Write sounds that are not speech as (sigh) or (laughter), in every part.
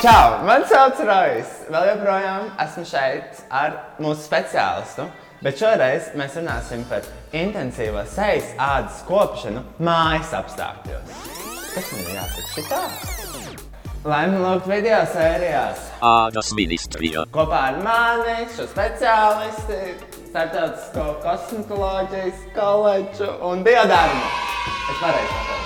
Čau! Mani sauc Rojas. Vēl joprojām esmu šeit ar mūsu speciālistu. Bet šoreiz mēs runāsim par intensīvo sejas ādas kopšanu mājas apstākļos. Kas man ir jāsaka šitā? Laimīgi lūgt video sērijās Ādas ministrija. kopā ar mani, šo speciālisti, starptautisko kosmetoloģijas koledžu un biodarbu. Es pareizi saprotu.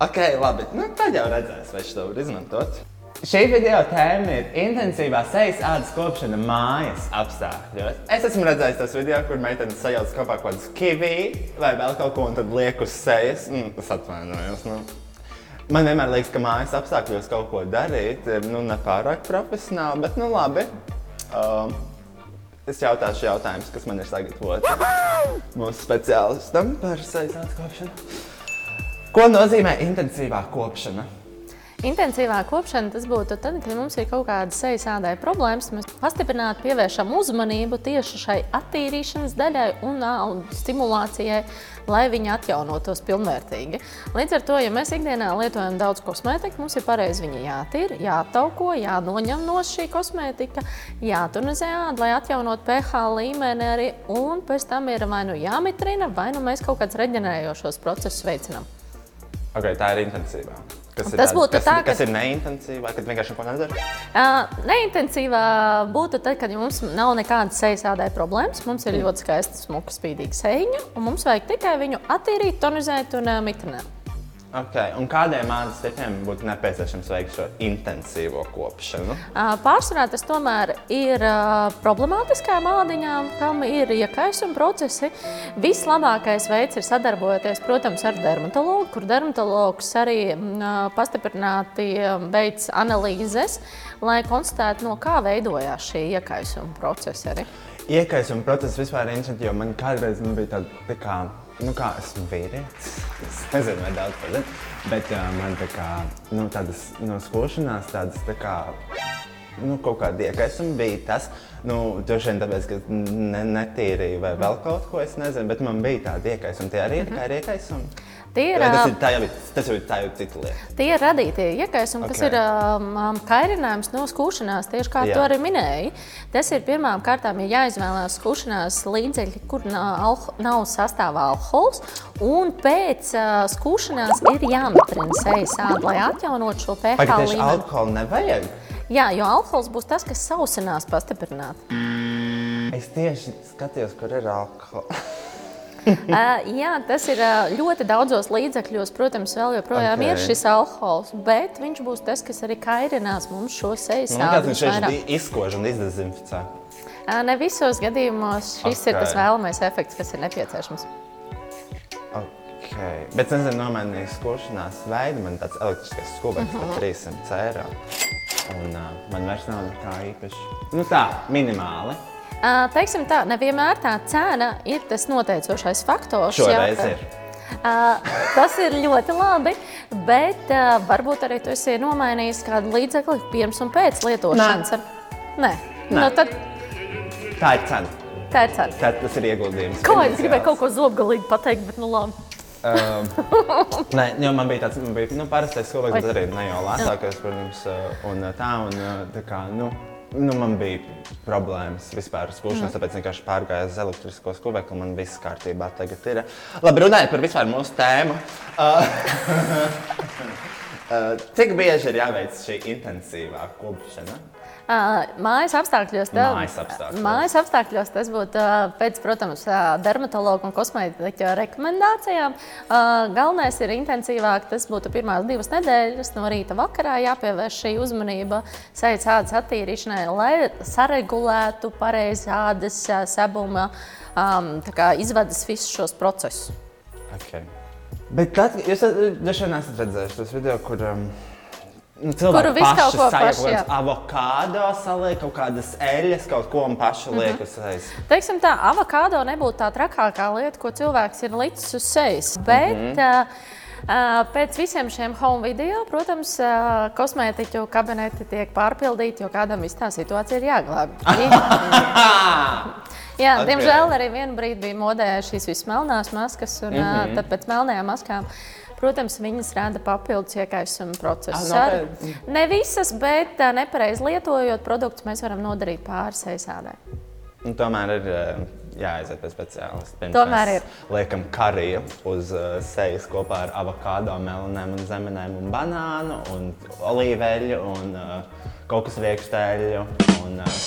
Ok, labi. Nu, tad jau redzēs, vai šo var izmantot. Šī video tēma ir intensīvā sejas ādas kopšana mājas apstākļos. Es esmu redzējis tos video, kur meitenes sajauc kopā kaut kādus kivī vai vēl kaut ko un tad liek uz sejas. Mm, es atvainojos. Nu. Man vienmēr liekas, ka mājas apstākļos kaut ko darīt ir nu, nepārāk profesionāli, bet nu labi. Um, es jautāšu jautājumus, kas man ir sagatavoti mūsu speciālistam par ādas kopšanu. Ko nozīmē intensīvā kopšana? Intensīvā kopšana tas būtu tad, kad mums ir kaut kāda sejas ādai problēmas. Mēs pastiprināti pievēršam uzmanību tieši šai attīrīšanas daļai un stimulācijai, lai viņi atjaunotos pilnvērtīgi. Līdz ar to, ja mēs ikdienā lietojam daudz kosmētiku, mums ir pareizi viņa jātīra, jātauko, jānoņem no šī kosmētika, jātunizē āda, lai atjaunotu pH līmeni arī, un pēc tam ir vai nu jāmitrina, vai nu mēs kaut kādus reģenerējošos procesus veicinām. Okay, tā ir intensīvā. Kas ir, Tas būtu kas, tā, ka- kas ir neintensīvā, kad vienkārši neko nedara? Uh, neintensīvā būtu tad, kad mums nav nekādas sejas ādai problēmas. Mums ir ļoti skaista, smuka, spīdīga sēņa, un mums vajag tikai viņu attīrīt, tonizēt un uh, mitrināt. Okay. Un kādiem ādas tipiem būtu nepieciešams veikt šo intensīvo kopšanu? Pārsvarā tas tomēr ir problemātiskām ādiņām, kam ir iekaisuma procesi. Vislabākais veids ir sadarbojoties, protams, ar dermatologu, kur dermatologs arī pastiprināti veids analīzes, lai konstatētu, no kā veidojās šie iekaisuma procesi. Arī. Iekaisuma process vispār ir interesants, jo man kādreiz man bija tāda, tā kā, nu kā esmu vīrietis. Es nezinu, vai daudz par to, bet uh, man tā kā, nu, tādas no skošanās, tādas tā kā, nu, kaut kāda iekaisuma bija tas, nu, droši vien tāpēc, ka ne, netīrīju vai vēl kaut ko, es nezinu, bet man bija tāda iekaisuma. Tie arī ir tā kā ir iekaisumi. Tie ir, tas ir tā jau, tas jau ir jau ir cita lieta. Tie ir radītie iekaisumi, okay. kas ir um, kairinājums no skūšanās, tieši kā tu arī minēji. Tas ir pirmām kārtām ir jāizvēlās skūšanās līdzekļi, kur nav, nav sastāvā alkohols. Un pēc uh, skūšanās ir jāmatrina sejas āda, lai atjaunotu šo pH Vai tieši līmeni. alkoholu nevajag? Jā, jo alkohols būs tas, kas sausinās pastiprināti. Es tieši skatījos, kur ir alkohols. (laughs) Uh, (laughs) jā, tas ir uh, ļoti daudzos līdzekļos. Protams, vēl joprojām Ok. okay. ir šis alkohols, bet viņš būs tas, kas arī kairinās mums šo sejas liekas, ādu viņš vairāk. izkož un izdezinficē. Ā, Ne visos gadījumos šis okay. ir tas vēlamais efekts, kas ir nepieciešams. Okay. Bet es nezinu, nomainīju skošanās veidu. Man tāds elektriskais skūpsturs Mhm. par 300 eiro. Un uh, man vairs nav nekā īpaši. Nu tā, minimāli. Teiksim tā, nevienmēr tā cena ir tas noteicošais faktors. Šoreiz jā. ir. Ā, Tas ir ļoti labi, bet ā, varbūt arī tu esi nomainījis kādu līdzekli pirms un pēc lietošanas. Ar... Nē, Nē. Nu, tad Tā ir cena. tā ir cena. Tā, tas ir ieguldījums. Ko es gribēju kaut ko zobgalīgi pateikt, bet nu labi. Um, (laughs) nē, jo man bija tāds, man bija nu, parastais skolotājas, bet arī ne jau lētākais, protams, uh, un uh, tā, un uh, tā kā, nu, nu, man bija problēmas vispār ar skūšanos, tāpēc vienkārši pārgāju uz elektrisko skūvekli, man viss kārtībā tagad ir. Labi, runājot par vispār mūsu tēmu. Uh, (laughs) cik bieži ir jāveic šī intensīvā kopšana? Mājas apstākļos, tā, Mājas apstākļos. mājas apstākļos tas būtu pēc, protams, dermatologa un kosmētiķa rekomendācijām. Galvenais ir intensīvāk, tas būtu pirmās divas nedēļas no rīta vakarā jāpievērš šī uzmanība sejas ādas attīrīšanai, lai saregulētu pareizi ādas sebuma, ām, tā kā izvedas visus šos procesus. Okay. Bet tad, jūs droši vien esat redzējuši tos video, kur um, nu, cilvēki paši sajauc kaut kādas avokādo, saliek kaut kādas eļļas, kaut ko un paši Mhm. liek uz sejas. Teiksim tā, avokado nebūtu tā trakākā lieta, ko cilvēks ir licis uz sejas. Bet mm -hmm. uh, pēc visiem šiem home video, protams, uh, kosmētiķu kabineti tiek pārpildīti, jo kādam viss tā situācija ir jāglābj. (laughs) Jā, Ok. okay. diemžēl arī vienā brīdī bija modē šīs visas melnās maskas, un mm -hmm. tad pēc melnajām maskām Protams, viņas rada papildus iekaisuma procesus. Ah, Ar- nopietni? Ne visas, bet nepareizi lietojot produktus, mēs varam nodarīt pāri seisādai. Un tomēr ir jāaiziet pie speciālista. Pirms Tomēr ir. Liekam kariju uz uh, sejas kopā ar avokado, melanēm, un zemenēm, un banānu, un olīveļu, un uh, kokosrieksteļu. Un, uh,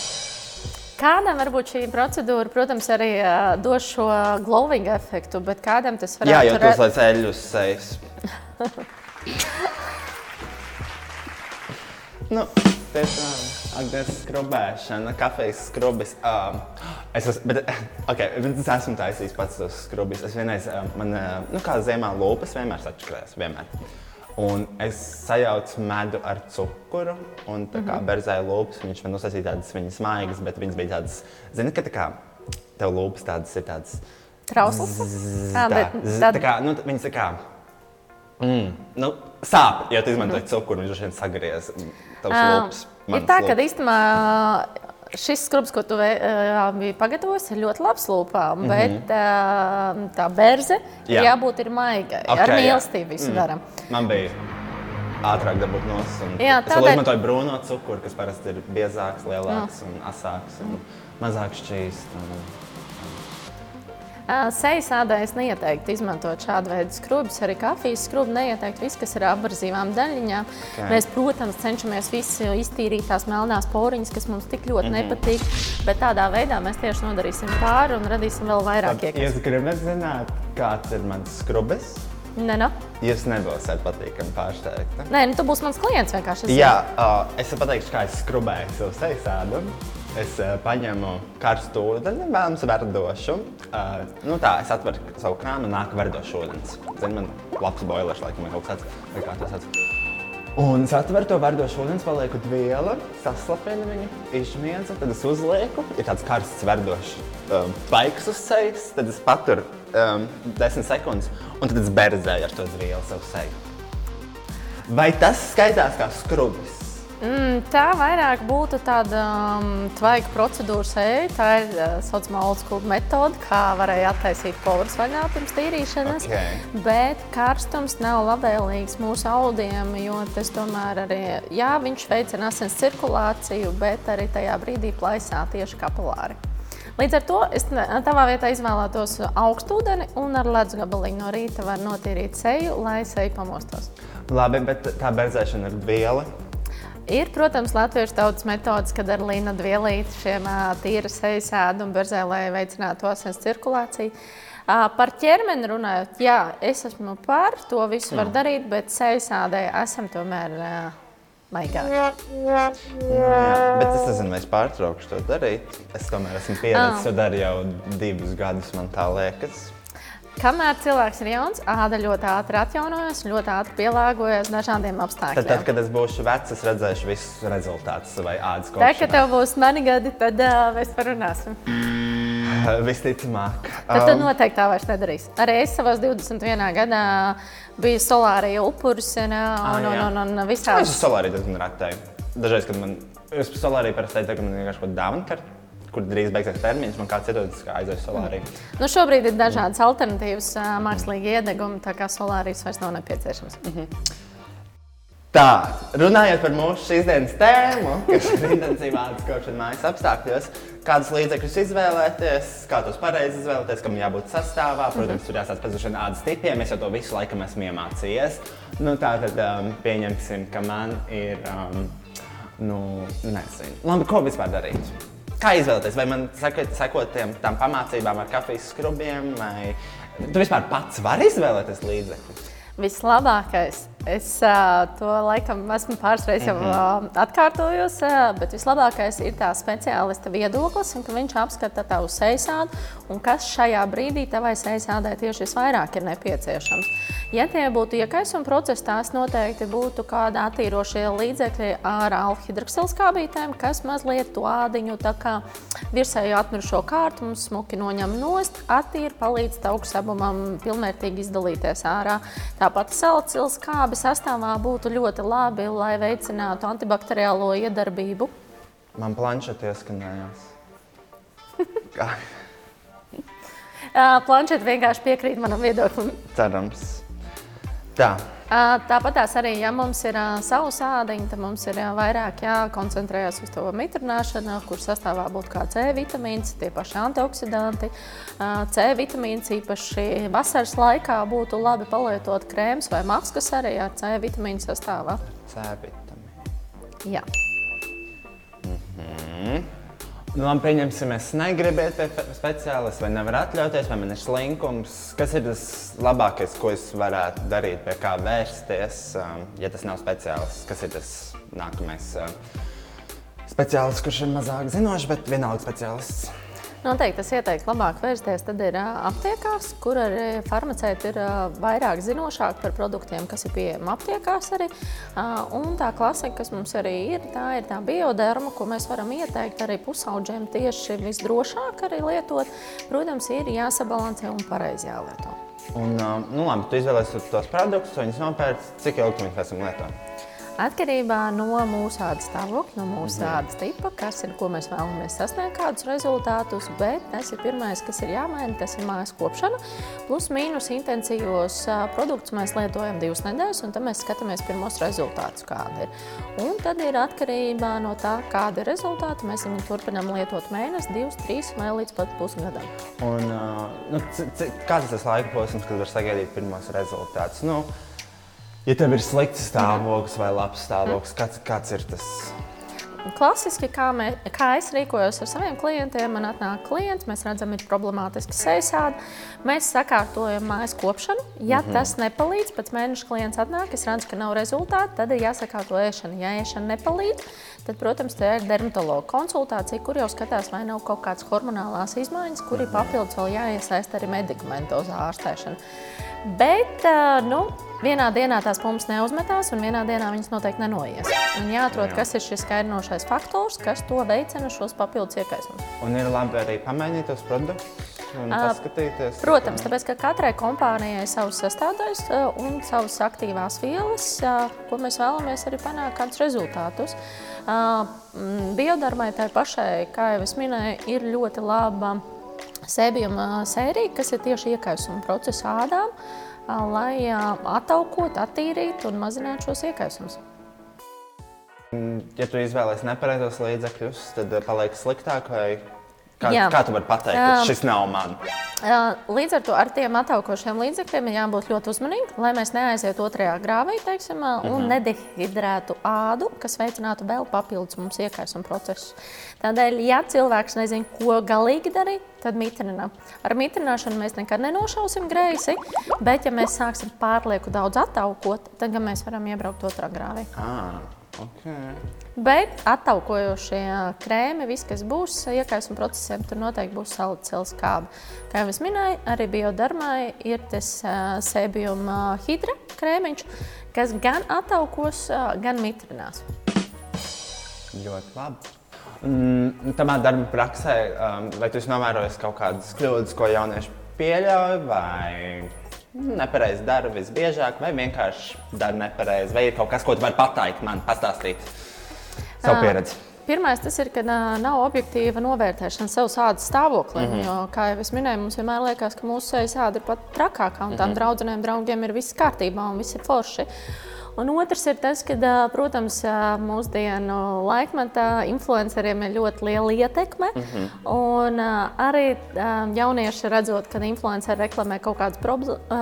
Kādam varbūt šī procedūra, protams, arī uh, dos šo glowing efektu, bet kādam tas varētu jā, jo ra- tas laic eļļu uz sejas. (laughs) nu, tiešām, Agnēs skrubēšana, kafijas skrubis. Um, es, esmu, bet, (laughs) okay, es esmu taisījis pats tos skrubis. Es vienreiz, um, man, uh, nu kā ziemā lūpas vienmēr sačakarēs, vienmēr. Un es sajaucu medu ar cukuru un tā kā berzēju lūpas. Viņš man uztaisīja tādas viņas maigas, bet viņas bija tādas, zini, ka tā kā tev lūpas tādas ir tādas. Tā, tā, bet tad- tā kā, nu, viņas tā kā. Mm, nu, sāp, jo tu izmantoji cukuru, viņš droši vien sagriez tavs Ā, lūpas. Ir tā, ka lūpas. īstenībā šis skrubs, ko tu ā, biji pagatavojis, ir ļoti labs lūpām, mm -hmm. bet ā, tā berze Mhm. Jā. jā. jābūt ir maigai. Okay, Ok, ar jā. mīlestību visu mm. darām. Man bija ātrāk dabūt no savas. Jā, es vēl tādēļ- izmantoju brūno cukuru, kas parasti ir biezāks, lielāks un asāks un mazāk šķīsts. Un... Sejas ādai es neieteiktu izmantot šādu veidu skrubus, arī kafijas skrubu neieteiktu. Viss, kas ir apbarzīvām daļiņām. Ok. Okay. Mēs, protams, cenšamies visu iztīrīt tās melnās poriņas, kas mums tik ļoti mm. -hmm. nepatīk. Bet tādā veidā mēs tieši nodarīsim pāri un radīsim vēl vairāk iekšā. Jūs gribat zināt, kāds ir mans skrubis? Nē, no? Jūs nebūsiet patīkami pārsteigti. Nē, nu, tu būsi mans klients vienkārši. es Jā, uh, es pateikšu, kā es skrubēju savu sejas ādu. Es uh, paņemu karstu ūdeni, vēlams, verdošu. Uh, nu tā, es atveru savu krānu, nāk verdošs ūdens. Zini, man labs boilers, laikam, vai kaut kas tāds, vai kā tas tāds. Un es atveru to verdošu ūdeni, palieku vielu, saslapinu viņu, izmiedzu, tad es uzlieku. Ir tāds karsts, verdošs um, paiks uz sejas, tad es paturu um, 10 sekundes, un tad es berzēju ar to vielu savu seju. Vai tas skaitās kā skrubis? Mm, tā vairāk būtu tāda um, tvaiga procedūra sēja. Tā ir tā uh, saucamā old school metode, kā varēja attaisīt poras vaļā pirms tīrīšanas. Ok. Bet karstums nav labvēlīgs mūsu audiem, jo tas tomēr arī, jā, viņš veicina asins cirkulāciju, bet arī tajā brīdī plaisā tieši kapilāri. Līdz ar to es tavā vietā izvēlētos augstu ūdeni un ar ledus gabaliņu no rīta var notīrīt seju, lai seja pamostos. Labi, bet tā berzēšana ir viela. Ir, protams, latviešu tautas metodas, kad ar līnu vielīti šiem tīra sejas ēdu un berzē, lai veicinātu asins cirkulāciju. Par ķermeni runājot, jā, es esmu par to visu var darīt, bet sejas ādai esam tomēr ā, maigāki. Jā, bet es nezinu, vai es pārtraukšu to darīt. Es tomēr esmu pieredzējis to darīt jau divus gadus, man tā liekas. Kamēr cilvēks ir jauns, āda ļoti ātri atjaunojas, ļoti ātri pielāgojas dažādiem Tad, apstākļiem. tad, kad es būšu vecs, es redzēšu visus rezultātus savai ādas Tā, kad kopšanai. tev būs mani gadi, tad uh, mēs parunāsim. (laughs) Visticamāk. Tad, tad Um, noteikti tā vairs nedarīs. Arī es savā 21. gadā biju solārija upuris un, un, un, un, un Es visādi. uz solāriju diezgan retēju. Dažreiz, kad man es uz solāriju parasti teicu, ka man vienkārši kaut kāda dāvana karte, kur drīz beigsies termiņš, man kāds iedodas, kā aizies uz solāriju. Nu, šobrīd ir dažādas alternatīvas, uh, mākslīgi iedegumi, tā kā solārijas vairs nav nepieciešams. Tā, runājot par mūsu šīs dienas tēmu, kas ir intensīvā atskopšana mājas apstākļos, kādus līdzekļus izvēlēties, kā tos pareizi izvēlēties, kam jābūt sastāvā. Protams, tur pēc tam ādas tipiem, es jau to visu laikam esmu iemācījies. Nu, tā tad um, pieņemsim, ka man ir, um, nu, nezinu, labi, ko vispār darīt. Kā izvēlēties? Vai man sekot, tām pamācībām ar kafijas skrubiem, vai tu vispār pats vari izvēlēties līdzekļus? Vislabākais, es uh, to laikam esmu pāris reizes jau uh, atkārtojos, uh, bet vislabākais ir tā speciālista viedoklis, un viņš apskata tavu sejasādu un kas šajā brīdī tavai sejasādai tieši visvairāk ir nepieciešams. Ja tie būtu iekaisuma procesi, tās noteikti būtu kādi attīrošie līdzekļi ar alfa-hidroksiloskābītēm, kas mazliet to ādiņu virsēju atmirušo kārtu mums smuki noņem nost, attīra, palīdz tauku sabumam pilnvērtīgi izdalīties ārā. Tāpat salcils skābi sastāvā būtu ļoti labi, lai veicinātu antibakteriālo iedarbību. Man planšetē ieskanējās. (laughs) Kā? Planšeta vienkārši piekrīt manam viedoklim. Cerams. Tā. Tāpat arī, ja mums ir savu sādiņu, tad mums ir vairāk jākoncentrējas uz to mitrināšanu, kur sastāvā būtu kā C vitamīns, tie paši antioksidanti. C vitamīns īpaši vasaras laikā būtu labi palietot krēms vai maskas arī ar C vitamīnu sastāvā. C vitamīnu. Jā. Nu, labi, pieņemsim, es negribu iet pie speciālista, vai nevaru atļauties, vai man ir slinkums. Kas ir tas labākais, ko es varētu darīt, pie kā vērsties, um, ja tas nav speciālists? Kas ir tas nākamais uh, speciālists, kurš ir mazāk zinošs, bet vienalga speciālists? Noteikti es ieteiktu labāk vērsties. Tad ir aptiekās, kur arī farmaceiti ir vairāk zinošāki par produktiem, kas ir pieejami aptiekās. Arī. Un tā klasika, kas mums arī ir, tā ir tā bioderma, ko mēs varam ieteikt arī pusaudžiem tieši visdrošāk arī lietot. Protams, ir jāsabalansē un pareizi jālieto. Un, nu, labi, tu izvēlēsies tos produktus, viņus nopērci, cik ilgi pēc tam lietot? Atkarībā no mūsu ādas stāvokļa, no mūsu mm. ādas tipa, kas ir, ko mēs vēlamies sasniegt, kādus rezultātus. Bet tas ir pirmais, kas ir jāmaina, tas ir mājas kopšana. Plus mīnus intensīvos produktus mēs lietojam divas nedēļas, un tad mēs skatāmies pirmos rezultātus, kādi ir. Un tad ir atkarībā no tā, kādi ir rezultāti. Mēs viņu turpinām lietot mēnesi, divus, trīs vai līdz pat pusgadam. Un, uh, nu, kāds ir tas laika posms, kad var sagaidīt pirmos rezultātus? Nu, Ja tev ir slikts stāvoklis vai labs stāvoklis, kāds, kāds ir tas? Klasiski, kā, mē, kā es rīkojos ar saviem klientiem, man atnāk klients, mēs redzam, ir problemātiski sejasādi. Mēs sakārtojam mājas kopšanu. Ja mm -hmm. tas nepalīdz, pēc mēneša klients atnāk, es redzu, ka nav rezultātu, tad ir jāsakārto ēšana. Ja ēšana nepalīdz, tad, protams, te ir dermatologa konsultācija, kur jau skatās, vai nav kaut kādas hormonālās izmaiņas, kur ir papildus vēl jāiesaist arī medikamentoza ārstēšana. Bet, nu, vienā dienā tās pumpas neuzmetās, un vienā dienā viņas noteikti nenoies. Un jāatrod, Jā. kas ir šis kairinošais faktors, kas to veicina šos papildus iekaisumus. Un ir labi arī pamēģināt tos produktus. Protams, tāpēc ka katrai kompānijai ir savs sastāvdaļas un savas aktīvās vielas, ko mēs vēlamies arī panākt kādus rezultātus. Biodarmai tai pašai, kā jau es minēju, ir ļoti laba sēbjuma sērija, kas ir tieši iekaisuma procesa ādām, lai attaukot, attīrītu un mazinātu šos iekaisumus. Mm, ja tu izvēlēsies nepareizos līdzekļus, tad paliek sliktāk vai Kā, Jā. kā tu vari pateikt, ka šis nav man? Līdz ar to ar tiem attaukošiem līdzekļiem ir jābūt ļoti uzmanīgiem, lai mēs neaizietu otrajā grāvī teiksim, un mm -hmm. nedehidrētu ādu, kas veicinātu vēl papildus mums iekaisuma procesu. Tādēļ, ja cilvēks nezina, ko galīgi darīt, tad mitrinām. Ar mitrināšanu mēs nekad nenošausim greisi, bet ja mēs sāksim pārlieku daudz attaukot, tad mēs varam iebraukt otrā grāvī. Ah. Okay. Bet attaukojošie krēmi, viss, kas būs iekaisuma procesiem, tur noteikti būs salicēls kāba. Kā jau es minēju, arī biodarmai ir tas uh, sēbijuma hidra krēmiņš, kas gan attaukos, uh, gan mitrinās. Ļoti labi. Mm, Tamā darba praksē, um, vai tu esi novērojis kaut kādas kļūdas, ko jaunieši pieļauj, vai nepareizi dara visbiežāk, vai vienkārši dara nepareizi, vai ir kaut kas, ko tu vari pateikt man, pastāstīt savu pieredzi. Pirmais tas ir, ka nav objektīva novērtēšana savas ādas stāvoklim. Mm -hmm. Jo, kā jau es minēju, mums vienmēr liekas, ka mūsu āda ir pat trakākā, un tām mm -hmm. draudzenēm, draugiem ir viss kārtībā un viss ir forši. Un otrs ir tas, ka, protams, mūsdienu laikmetā influenceriem ir ļoti liela ietekme. Mm -hmm. Un arī jaunieši redzot, kad influenceri reklamē kaut kādus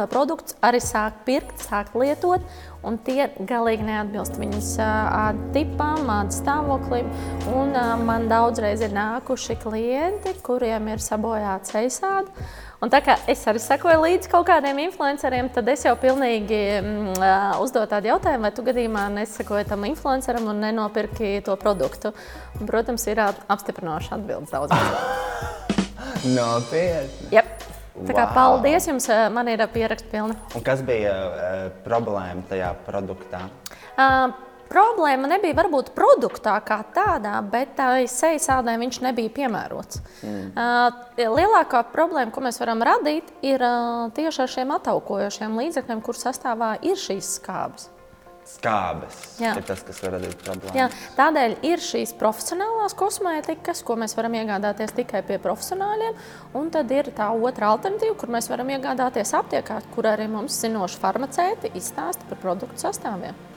produktus, arī sāk pirkt, sāk lietot. Un tie galīgi neatbilst viņas tipam, stāvoklim. Un man daudzreiz ir nākuši klienti, kuriem ir sabojāta ceļsāde. Un tā kā es arī sekoju līdzi kaut kādiem influenceriem, tad es jau pilnīgi mm, uzdodu tādu jautājumu, vai tu gadījumā nesakoji tam influenceram un nenopirki to produktu. Un, protams, ir apstiprinoša atbildes daudziem. (laughs) Nopietni. Yep. Tā kā wow. paldies jums, man ir pieraksts pilni. Un kas bija uh, problēma tajā produktā? Uh, Problēma nebija varbūt produktā kā tādā, bet tā sejas ādai viņš nebija piemērots. Mm. Uh, lielākā problēma, ko mēs varam radīt, ir uh, tieši ar šiem attaukojošiem līdzekļiem, kur sastāvā ir šīs skābes. skābes. Jā. Ir tas, kas var radīt problēmas. Jā, tādēļ ir šīs profesionālās kosmētikas, ko mēs varam iegādāties tikai pie profesionāļiem. Un tad ir tā otra alternatīva, kur mēs varam iegādāties aptiekā, kur arī mums zinoši farmaceiti izstāsta par produktu sastāviem.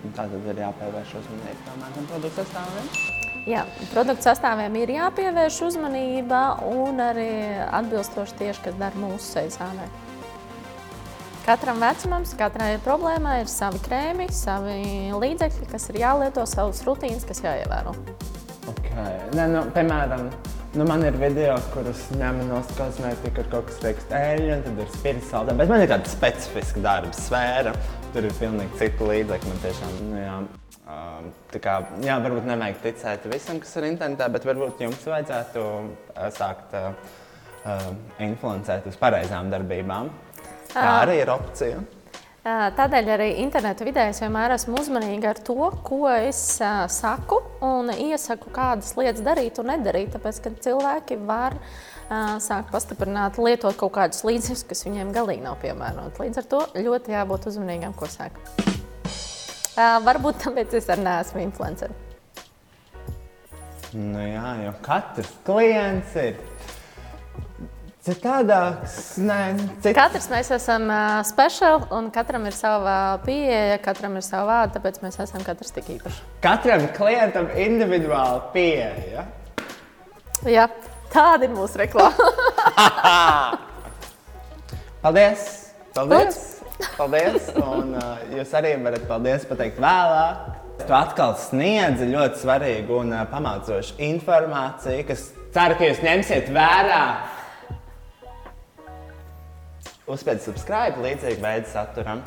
Un Tā tad ir jāpievērš uzmanība tomēr produktu sastāviem. Jā, produktu sastāviem ir jāpievērš uzmanība un arī atbilstoši tieši, kas dara mūsu ādai. Katram vecumam, katrai problēmai ir savi krēmi, savi līdzekļi, kas ir jālieto, savas rutīnas, kas jāievēro. Okay. Nē, nu, piemēram, nu, man ir video, kurus ņem no kosmētika, kur kaut kas tiek stēļi, un tad ir spirits saldā. Bet man ir tāda specifiska darba sfēra. Tur ir pilnīgi citi līdzekļi. Man tiešām, nu, jā, um, tā kā, jā, varbūt nevajag ticēt visam, kas ir internetā, bet varbūt jums vajadzētu uh, sākt uh, uh, influencēt uz pareizām darbībām. Tā arī ir opcija. Tādēļ arī interneta vidē es vienmēr esmu uzmanīga ar to, ko es ā, saku un iesaku, kādas lietas darīt un nedarīt. Tāpēc, ka cilvēki var ā, sākt pastiprināt, lietot kaut kādus līdzekļus, kas viņiem galīgi nav piemēroti. Līdz ar to ļoti jābūt uzmanīgam, ko saka. Ā, Varbūt tāpēc es arī neesmu influencer. Nu, jā, jo katrs klients ir citādāks. Nē, cit... Katrs mēs esam speciāli un katram ir sava pieeja, katram ir sava vārda, tāpēc mēs esam katrs tik īpaši. Katram klientam individuāli pieeja. Jā, tāda ir mūsu reklāma. (laughs) Paldies! Paldies! Paldies! Un uh, jūs arī varat paldies pateikt vēlāk. Tu atkal sniedzi ļoti svarīgu un uh, pamācošu informāciju, kas ceru, ka jūs ņemsiet vērā. Uzspēlēt subscribe līdzīgi veidu saturam.